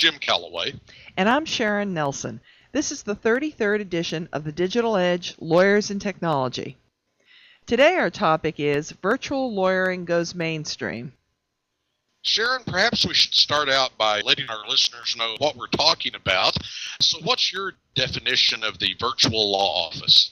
Jim Calloway. And I'm Sharon Nelson. This is the 33rd edition of the Digital Edge Lawyers and Technology. Today, our topic is Virtual Lawyering Goes Mainstream. Sharon, perhaps we should start out by letting our listeners know what we're talking about. So, what's your definition of the virtual law office?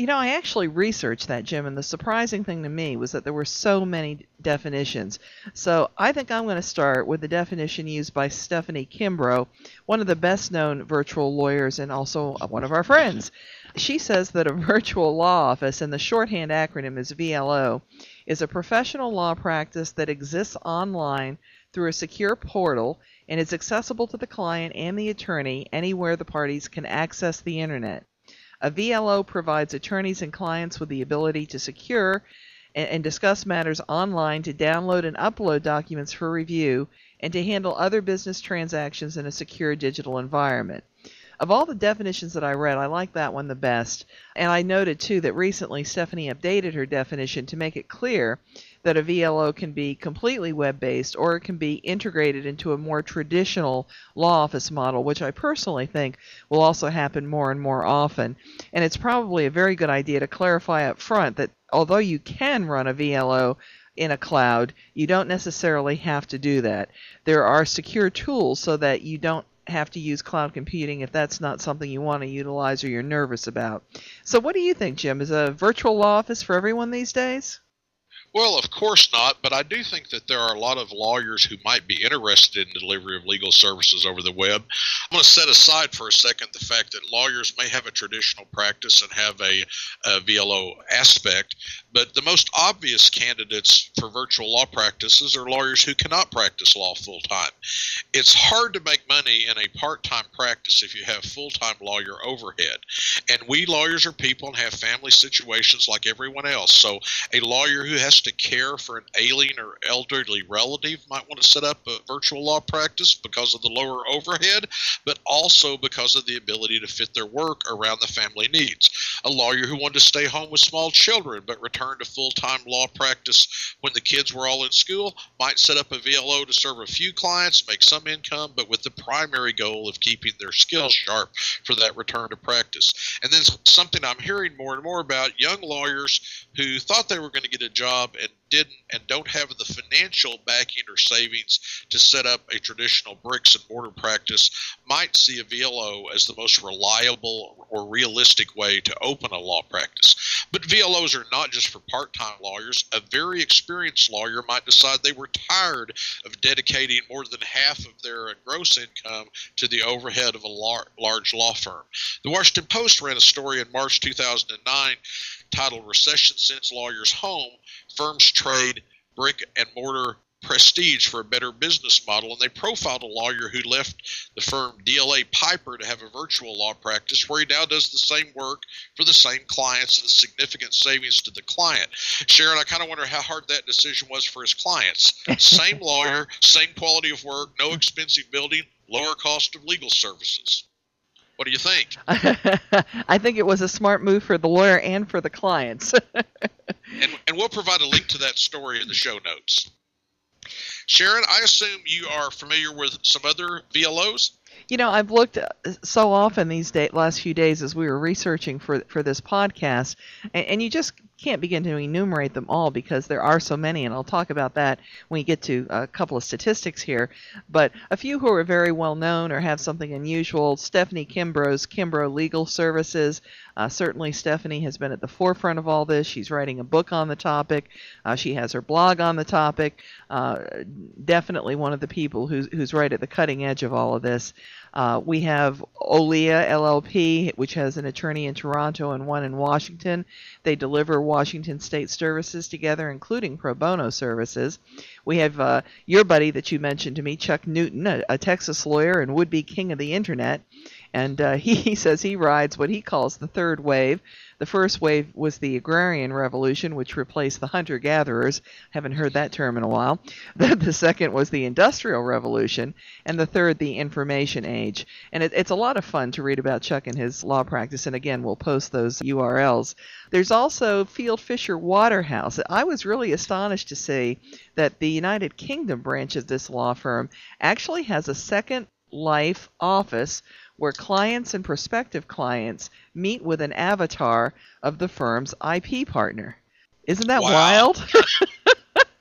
You know, I actually researched that, Jim, and the surprising thing to me was that there were so many definitions. So I think I'm going to start with the definition used by Stephanie Kimbro, one of the best known virtual lawyers and also one of our friends. She says that a virtual law office, and the shorthand acronym is VLO, is a professional law practice that exists online through a secure portal and is accessible to the client and the attorney anywhere the parties can access the internet. A VLO provides attorneys and clients with the ability to secure and, and, discuss matters online, to download and upload documents for review, and to handle other business transactions in a secure digital environment. Of all the definitions that I read, I like that one the best. And I noted too that recently Stephanie updated her definition to make it clear that a VLO can be completely web based or it can be integrated into a more traditional law office model, which I personally think will also happen more and more often. And it's probably a very good idea to clarify up front that although you can run a VLO in a cloud, you don't necessarily have to do that. There are secure tools so that you don't have to use cloud computing if that's not something you want to utilize or you're nervous about. So, what do you think, Jim? Is a virtual law office for everyone these days? Well, of course not, but I do think that there are a lot of lawyers who might be interested in delivery of legal services over the web. I'm going to set aside for a second the fact that lawyers may have a traditional practice and have a, a VLO aspect, but the most obvious candidates for virtual law practices are lawyers who cannot practice law full time. It's hard to make money in a part time practice if you have full time lawyer overhead. And we lawyers are people and have family situations like everyone else. So a lawyer who has to care for an alien or elderly relative might want to set up a virtual law practice because of the lower overhead, but also because of the ability to fit their work around the family needs. A lawyer who wanted to stay home with small children but return to full time law practice when the kids were all in school might set up a VLO to serve a few clients, make some income, but with the primary goal of keeping their skills sharp for that return to practice. And then something I'm hearing more and more about young lawyers who thought they were going to get a job and didn't and don't have the financial backing or savings to set up a traditional bricks and mortar practice might see a VLO as the most reliable or realistic way to open a law practice. But VLOs are not just for part time lawyers. A very experienced lawyer might decide they were tired of dedicating more than half of their gross income to the overhead of a lar- large law firm. The Washington Post ran a story in March 2009 titled Recession Sends Lawyers Home Firms Trade Brick and Mortar prestige for a better business model, and they profiled a lawyer who left the firm DLA Piper to have a virtual law practice where he now does the same work for the same clients and significant savings to the client. Sharon, I kind of wonder how hard that decision was for his clients. same lawyer, same quality of work, no expensive building, lower cost of legal services. What do you think? I think it was a smart move for the lawyer and for the clients. and, and we'll provide a link to that story in the show notes. Sharon, I assume you are familiar with some other VLOs? You know, I've looked uh, so often these day, last few days as we were researching for for this podcast, and, and you just can't begin to enumerate them all because there are so many, and I'll talk about that when we get to a couple of statistics here. But a few who are very well known or have something unusual Stephanie Kimbro's Kimbro Legal Services. Uh, certainly, Stephanie has been at the forefront of all this. She's writing a book on the topic, uh, she has her blog on the topic. Uh, definitely one of the people who's, who's right at the cutting edge of all of this. Uh, we have Olia LLP, which has an attorney in Toronto and one in Washington. They deliver Washington state services together, including pro bono services. We have uh, your buddy that you mentioned to me, Chuck Newton, a, a Texas lawyer and would be king of the internet. And uh, he, he says he rides what he calls the third wave, the first wave was the agrarian revolution, which replaced the hunter gatherers. Haven't heard that term in a while. The, the second was the industrial revolution, and the third, the information age. And it, it's a lot of fun to read about Chuck and his law practice. And again, we'll post those URLs. There's also Field Fisher Waterhouse. I was really astonished to see that the United Kingdom branch of this law firm actually has a second life office where clients and prospective clients meet with an avatar of the firm's IP partner. Isn't that Wow. wild?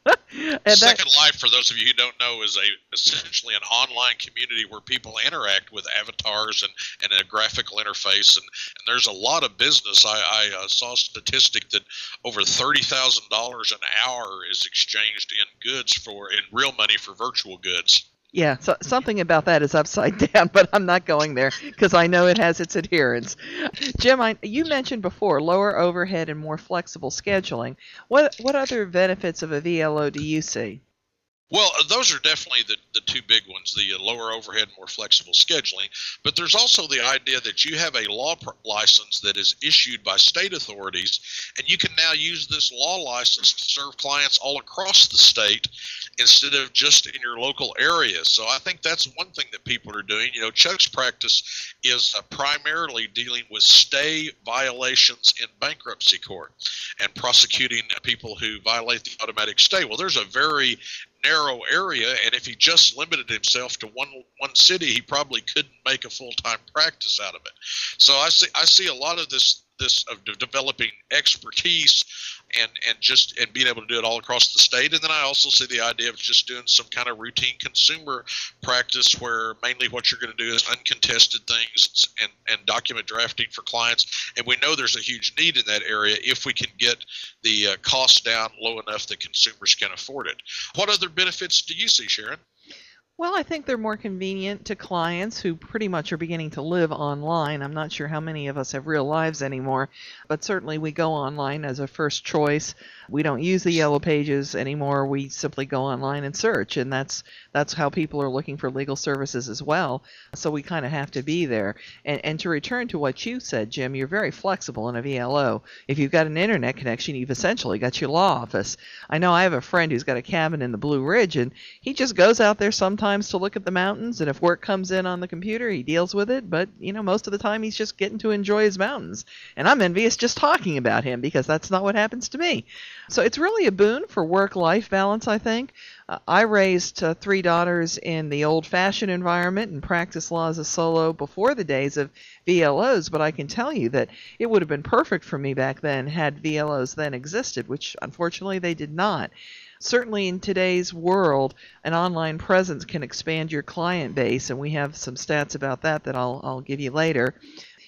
And that- Second Life, for those of you who don't know, is a essentially an online community where people interact with avatars and, and a graphical interface. And, and there's a lot of business. I, I uh, saw a statistic that over thirty thousand dollars an hour is exchanged in goods for in real money for virtual goods. Yeah, so, something about that is upside down, but I'm not going there because I know it has its adherents. Jim, I, you mentioned before lower overhead and more flexible scheduling. What what other benefits of a VLO do you see? Well, uh, those are definitely the, the two big ones the uh, lower overhead, more flexible scheduling. But there's also the idea that you have a law license that is issued by state authorities, and you can now use this law license to serve clients all across the state instead of just in your local area. So I think that's one thing that people are doing. You know, Chuck's practice is uh, primarily dealing with stay violations in bankruptcy court and prosecuting people who violate the automatic stay. Well, there's a very narrow area, and if he just limited himself to one one city, he probably couldn't make a full time practice out of it. So I see I see a lot of this this of de- developing expertise and and just and being able to do it all across the state. And then I also see the idea of just doing some kind of routine consumer practice where mainly what you're going to do is uncontested things and and document drafting for clients. And we know there's a huge need in that area if we can get the uh, cost down low enough that consumers can afford it. What other benefits do you see, Sharon? Well, I think they're more convenient to clients who pretty much are beginning to live online. I'm not sure how many of us have real lives anymore, but certainly we go online as a first choice. We don't use the yellow pages anymore. We simply go online and search, and that's that's how people are looking for legal services as well. So we kind of have to be there. And and to return to what you said, Jim, you're very flexible in a VLO. If you've got an internet connection, you've essentially got your law office. I know I have a friend who's got a cabin in the Blue Ridge, and he just goes out there sometimes to look at the mountains. And if work comes in on the computer, he deals with it. But you know, most of the time, he's just getting to enjoy his mountains. And I'm envious just talking about him because that's not what happens to me. So it's really a boon for work-life balance, I think. Uh, I raised uh, three daughters in the old-fashioned environment and practiced law as a solo before the days of VLOs, but I can tell you that it would have been perfect for me back then had VLOs then existed, which unfortunately they did not. Certainly in today's world, an online presence can expand your client base, and we have some stats about that that I'll, I'll give you later.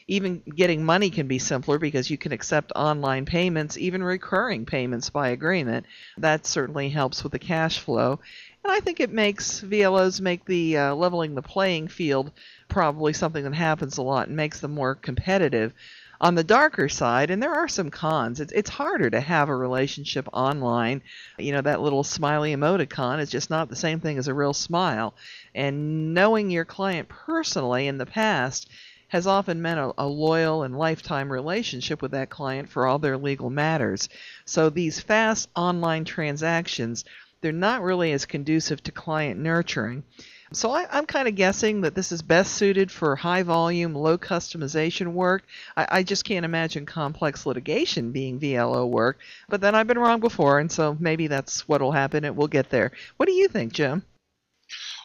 Even getting money can be simpler because you can accept online payments, even recurring payments by agreement. That certainly helps with the cash flow. And I think it makes VLOs make the uh, leveling the playing field probably something that happens a lot and makes them more competitive. On the darker side, and there are some cons, it's, it's harder to have a relationship online. You know, that little smiley emoticon is just not the same thing as a real smile. And knowing your client personally in the past has often meant a, a, loyal and lifetime relationship with that client for all their legal matters. So these fast online transactions, they're not really as conducive to client nurturing. So I, am kind of guessing that this is best suited for high volume, low customization work. I, I just can't imagine complex litigation being VLO work, but then I've been wrong before, and so maybe that's what will happen, and we'll get there. What do you think, Jim?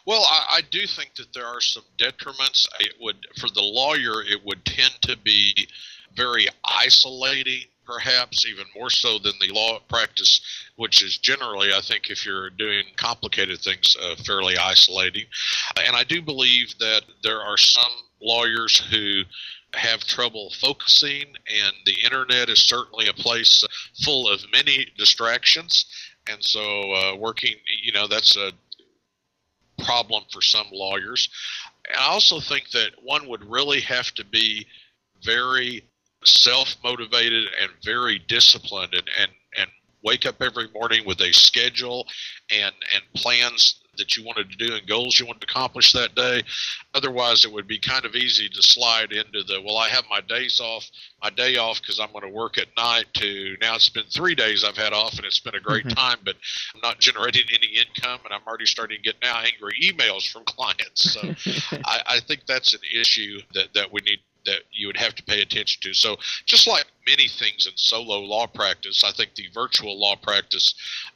Well, I, I, do think that there are some detriments. It would, for the lawyer, it would tend to be very isolating, perhaps even more so than the law practice, which is generally, I think, if you're doing complicated things, uh, fairly isolating. And I do believe that there are some lawyers who have trouble focusing, and the internet is certainly a place full of many distractions. And so, uh, working, you know, that's a problem for some lawyers. I also think that one would really have to be very self motivated and very disciplined and, and, and wake up every morning with a schedule and, and plans that you wanted to do and goals you wanted to accomplish that day. Otherwise, it would be kind of easy to slide into the, well, I have my days off, my day off because I'm going to work at night, to now it's been three days I've had off and it's been a great mm-hmm. time, but I'm not generating any income and I'm already starting to get now angry emails from clients. So I, I think that's an issue that, that we need that you would have to pay attention to. So just like many things in solo law practice, I think the virtual law practice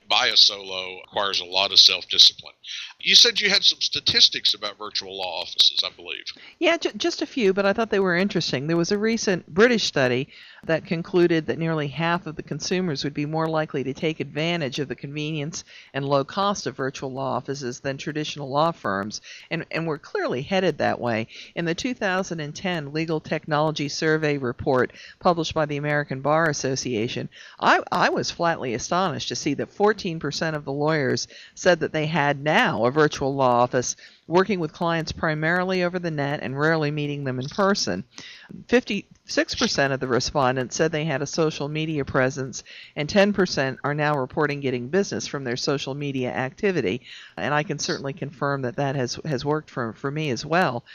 by a solo requires a lot of self discipline. You said you had some statistics about virtual law offices, I believe. Yeah, just a few, but I thought they were interesting. There was a recent British study that concluded that nearly half of the consumers would be more likely to take advantage of the convenience and low cost of virtual law offices than traditional law firms, and, and we're clearly headed that way. In the 2010 Legal Technology Survey report published by the American Bar Association, I, I was flatly astonished to see that 14% of the lawyers said that they had now a virtual law office working with clients primarily over the net and rarely meeting them in person. 56% of the respondents said they had a social media presence, and 10% are now reporting getting business from their social media activity. And I can certainly confirm that that has, has worked for, for me as well.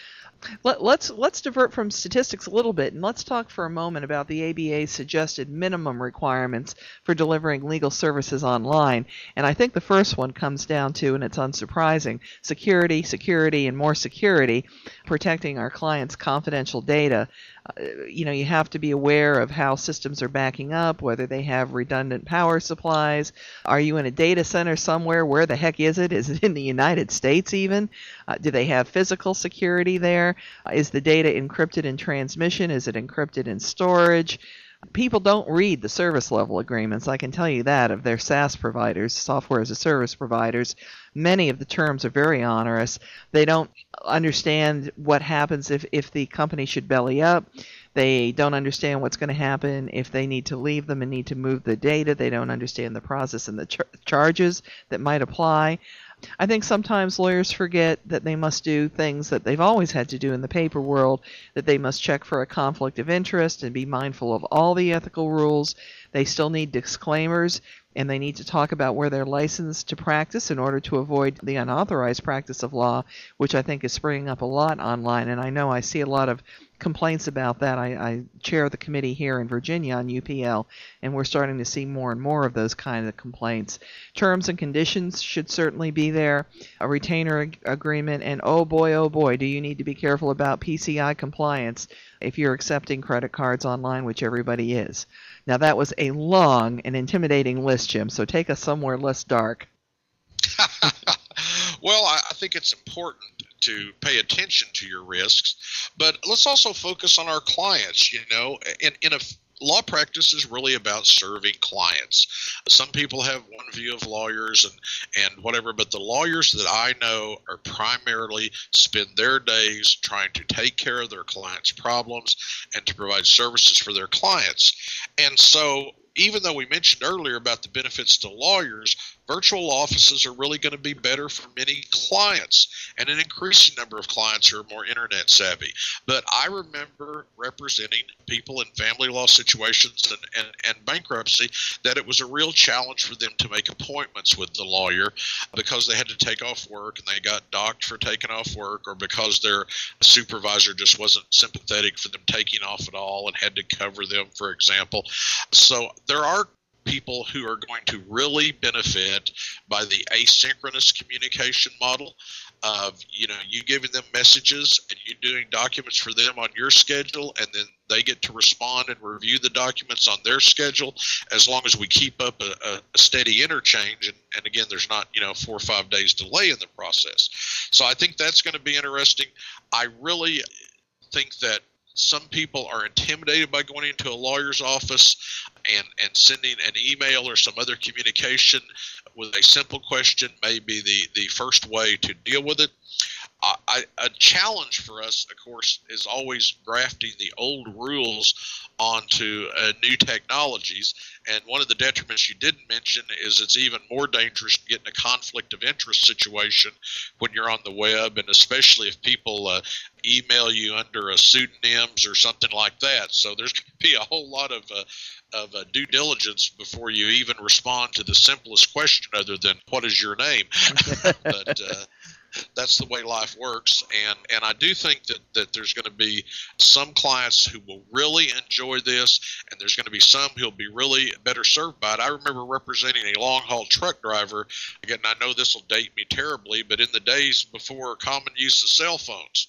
Let, us let's, let's divert from statistics a little bit and let's talk for a moment about the ABA's suggested minimum requirements for delivering legal services online. And I think the first one comes down to, and it's unsurprising, security, security, and more security, protecting our clients' confidential data. Uh, you know, you have to be aware of how systems are backing up, whether they have redundant power supplies. Are you in a data center somewhere? Where the heck is it? Is it in the United States even? Uh, do they have physical security there? Is the data encrypted in transmission? Is it encrypted in storage? people don't read the service level agreements. I can tell you that of their SaaS providers, software as a service providers. Many of the terms are very onerous. They don't understand what happens if, if the company should belly up. They don't understand what's going to happen if they need to leave them and need to move the data. They don't understand the process and the char- charges that might apply. I think sometimes lawyers forget that they must do things that they've always had to do in the paper world, that they must check for a conflict of interest and be mindful of all the ethical rules. They still need disclaimers and they need to talk about where they're licensed to practice in order to avoid the unauthorized practice of law, which I think is springing up a lot online. And I know I see a lot of complaints about that. I, I chair the committee here in Virginia on UPL, and we're starting to see more and more of those kind of complaints. Terms and conditions should certainly be there, a retainer ag- agreement, and oh boy, oh boy, do you need to be careful about PCI compliance if you're accepting credit cards online, which everybody is. Now, that was a long and intimidating list, Jim, so take us somewhere less dark. well, I think it's important to pay attention to your risks, but let's also focus on our clients. You know, in, in a law practice is really about serving clients. Some people have one view of lawyers and, and whatever, but the lawyers that I know are primarily spend their days trying to take care of their clients' problems and to provide services for their clients. And so even though we mentioned earlier about the benefits to lawyers, virtual offices are really going to be better for many clients and an increasing number of clients who are more internet savvy. But I remember representing people in family law situations and, and, and bankruptcy that it was a real challenge for them to make appointments with the lawyer because they had to take off work and they got docked for taking off work or because their supervisor just wasn't sympathetic for them taking off at all and had to cover them, for example. So there are people who are going to really benefit by the asynchronous communication model of you know you giving them messages and you doing documents for them on your schedule and then they get to respond and review the documents on their schedule as long as we keep up a, a steady interchange and, and again there's not you know four or five days delay in the process. So i think that's going to be interesting. I really think that some people are intimidated by going into a lawyer's office and, and sending an email or some other communication with a simple question may be the, the first way to deal with it. I, a challenge for us, of course, is always grafting the old rules onto uh, new technologies. And one of the detriments you didn't mention is it's even more dangerous to get in a conflict of interest situation when you're on the web, and especially if people uh, email you under a pseudonyms or something like that. So there's going to be a whole lot of uh, of uh, due diligence before you even respond to the simplest question other than what is your name but uh, that's the way life works and and I do think that that there's going to be some clients who will really enjoy this and there's going to be some who'll be really better served by it. I remember representing a long haul truck driver again I know this will date me terribly but in the days before common use of cell phones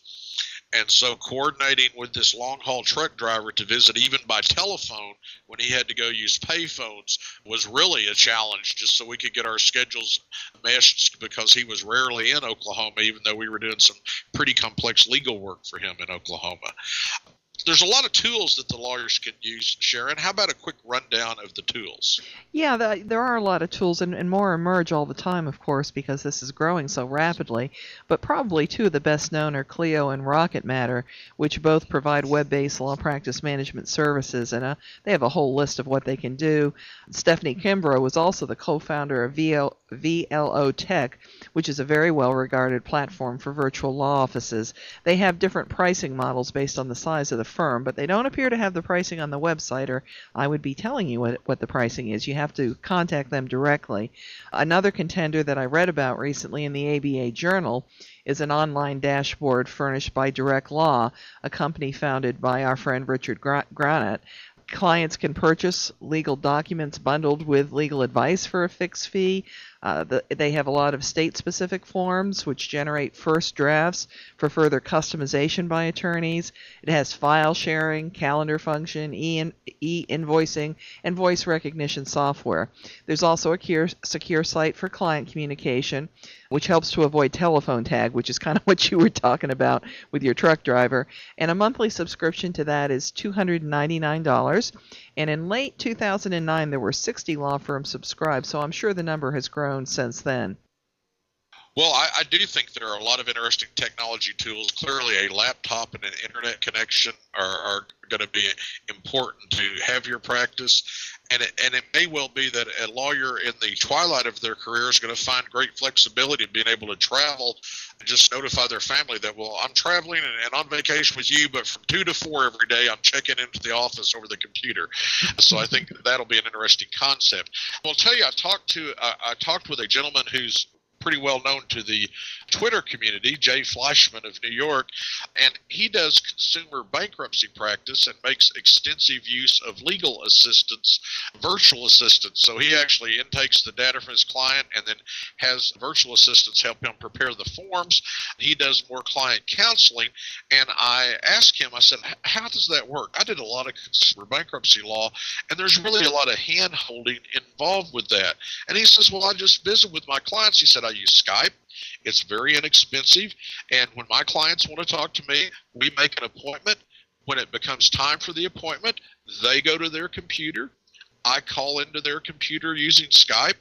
And so coordinating with this long haul truck driver to visit even by telephone when he had to go use payphones was really a challenge just so we could get our schedules meshed because he was rarely in Oklahoma, even though we were doing some pretty complex legal work for him in Oklahoma there's a lot of tools that the lawyers can use, Sharon. How about a quick rundown of the tools? Yeah, the, there are a lot of tools, and, and more emerge all the time, of course, because this is growing so rapidly. But probably two of the best known are Clio and Rocket Matter, which both provide web based law practice management services, and uh, they have a whole list of what they can do. Stephanie Kimbro was also the co founder of VL, VLO Tech, which is a very well regarded platform for virtual law offices. They have different pricing models based on the size of the firm, but they don't appear to have the pricing on the website, or I would be telling you what, what the pricing is. You have to contact them directly. Another contender that I read about recently in the ABA Journal is an online dashboard furnished by Direct Law, a company founded by our friend Richard Granat. Clients can purchase legal documents bundled with legal advice for a fixed fee. Uh, the, they have a lot of state specific forms which generate first drafts for further customization by attorneys. It has file sharing, calendar function, e invoicing, and voice recognition software. There's also a secure, secure site for client communication, which helps to avoid telephone tag, which is kind of what you were talking about with your truck driver. And a monthly subscription to that is $299. And in late 2009, there were 60 law firms subscribed, so I'm sure the number has grown since then. Well, I, I, do think there are a lot of interesting technology tools. Clearly, a laptop and an internet connection are, are going to be important to have your practice. And it, and it may well be that a lawyer in the twilight of their career is going to find great flexibility in being able to travel and just notify their family that, well, I'm traveling and, and on vacation with you, but from two to four every day, I'm checking into the office over the computer. So I think that'll be an interesting concept. Well, I'll tell you, I talked to I talked with a gentleman who's pretty well known to the Twitter community, Jay Fleischman of New York, and he does consumer bankruptcy practice and makes extensive use of legal assistance, virtual assistance. So he actually intakes the data from his client and then has virtual assistants help him prepare the forms. He does more client counseling, and I asked him, I said, how does that work? I did a lot of consumer bankruptcy law, and there's really a lot of hand holding involved with that. And he says, well, I just visit with my clients. He said, I use Skype. It's very inexpensive. And when my clients want to talk to me, we make an appointment. When it becomes time for the appointment, they go to their computer. I call into their computer using Skype.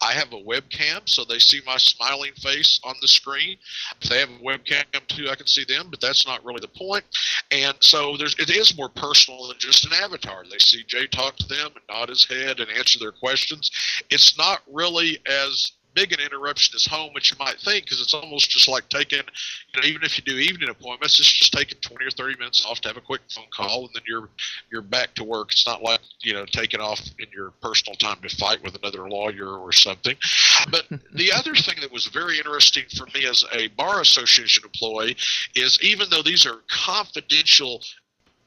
I have a webcam so they see my smiling face on the screen. If they have a webcam too, I can see them, but that's not really the point. And so there's it is more personal than just an avatar. They see Jay talk to them and nod his head and answer their questions. It's not really as big an interruption as home as you might think because it's almost just like taking, you know, even if you do evening appointments, it's just taking 20 or 30 minutes off to have a quick phone call and then you're you're back to work. It's not like you know taking off in your personal time to fight with another lawyer or something. But the other thing that was very interesting for me as a bar association employee is even though these are confidential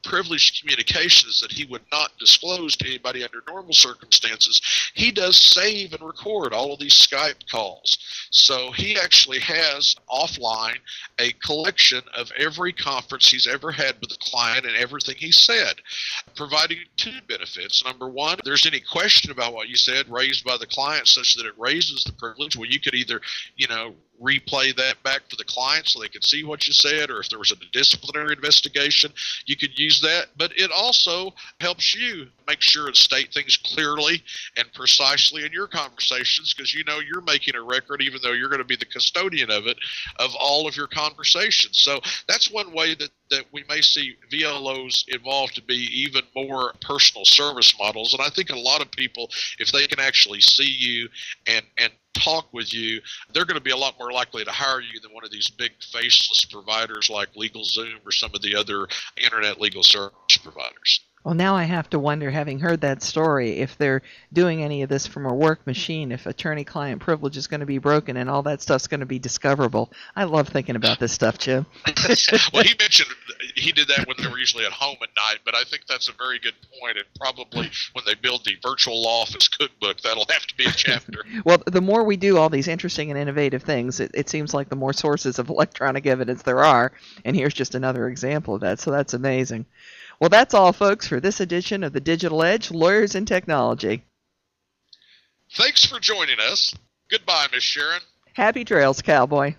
privileged communications that he would not disclose to anybody under normal circumstances, he does save and record all of these Skype calls. So he actually has offline a collection of every conference he's ever had with a client and everything he said, providing two benefits. Number one, if there's any question about what you said raised by the client such that it raises the privilege, well, you could either, you know, replay that back for the client so they could see what you said, or if there was a disciplinary investigation, you could use that. But it also helps you make sure and state things clearly and precisely in your conversations because you know you're making a record, even though you're going to be the custodian of it, of all of your conversations. So that's one way that, that we may see VLOs evolve to be even more personal service models. And I think a lot of people, if they can actually see you and, and talk with you, they're going to be a lot more likely to hire you than one of these big faceless providers like LegalZoom or some of the other internet legal service providers. Well, now I have to wonder, having heard that story, if they're doing any of this from a work machine, if attorney client privilege is going to be broken and all that stuff's going to be discoverable. I love thinking about this stuff, Jim. well, he mentioned he did that when they were usually at home at night, but I think that's a very good point. and probably when they build the virtual law office cookbook, that'll have to be a chapter. well, the more we do all these interesting and innovative things, it, it seems like the more sources of electronic evidence there are, and here's just another example of that, so that's amazing. Well, that's all, folks, for this edition of the Digital Edge Lawyers and Technology. Thanks for joining us. Goodbye, Miss Sharon. Happy trails, cowboy.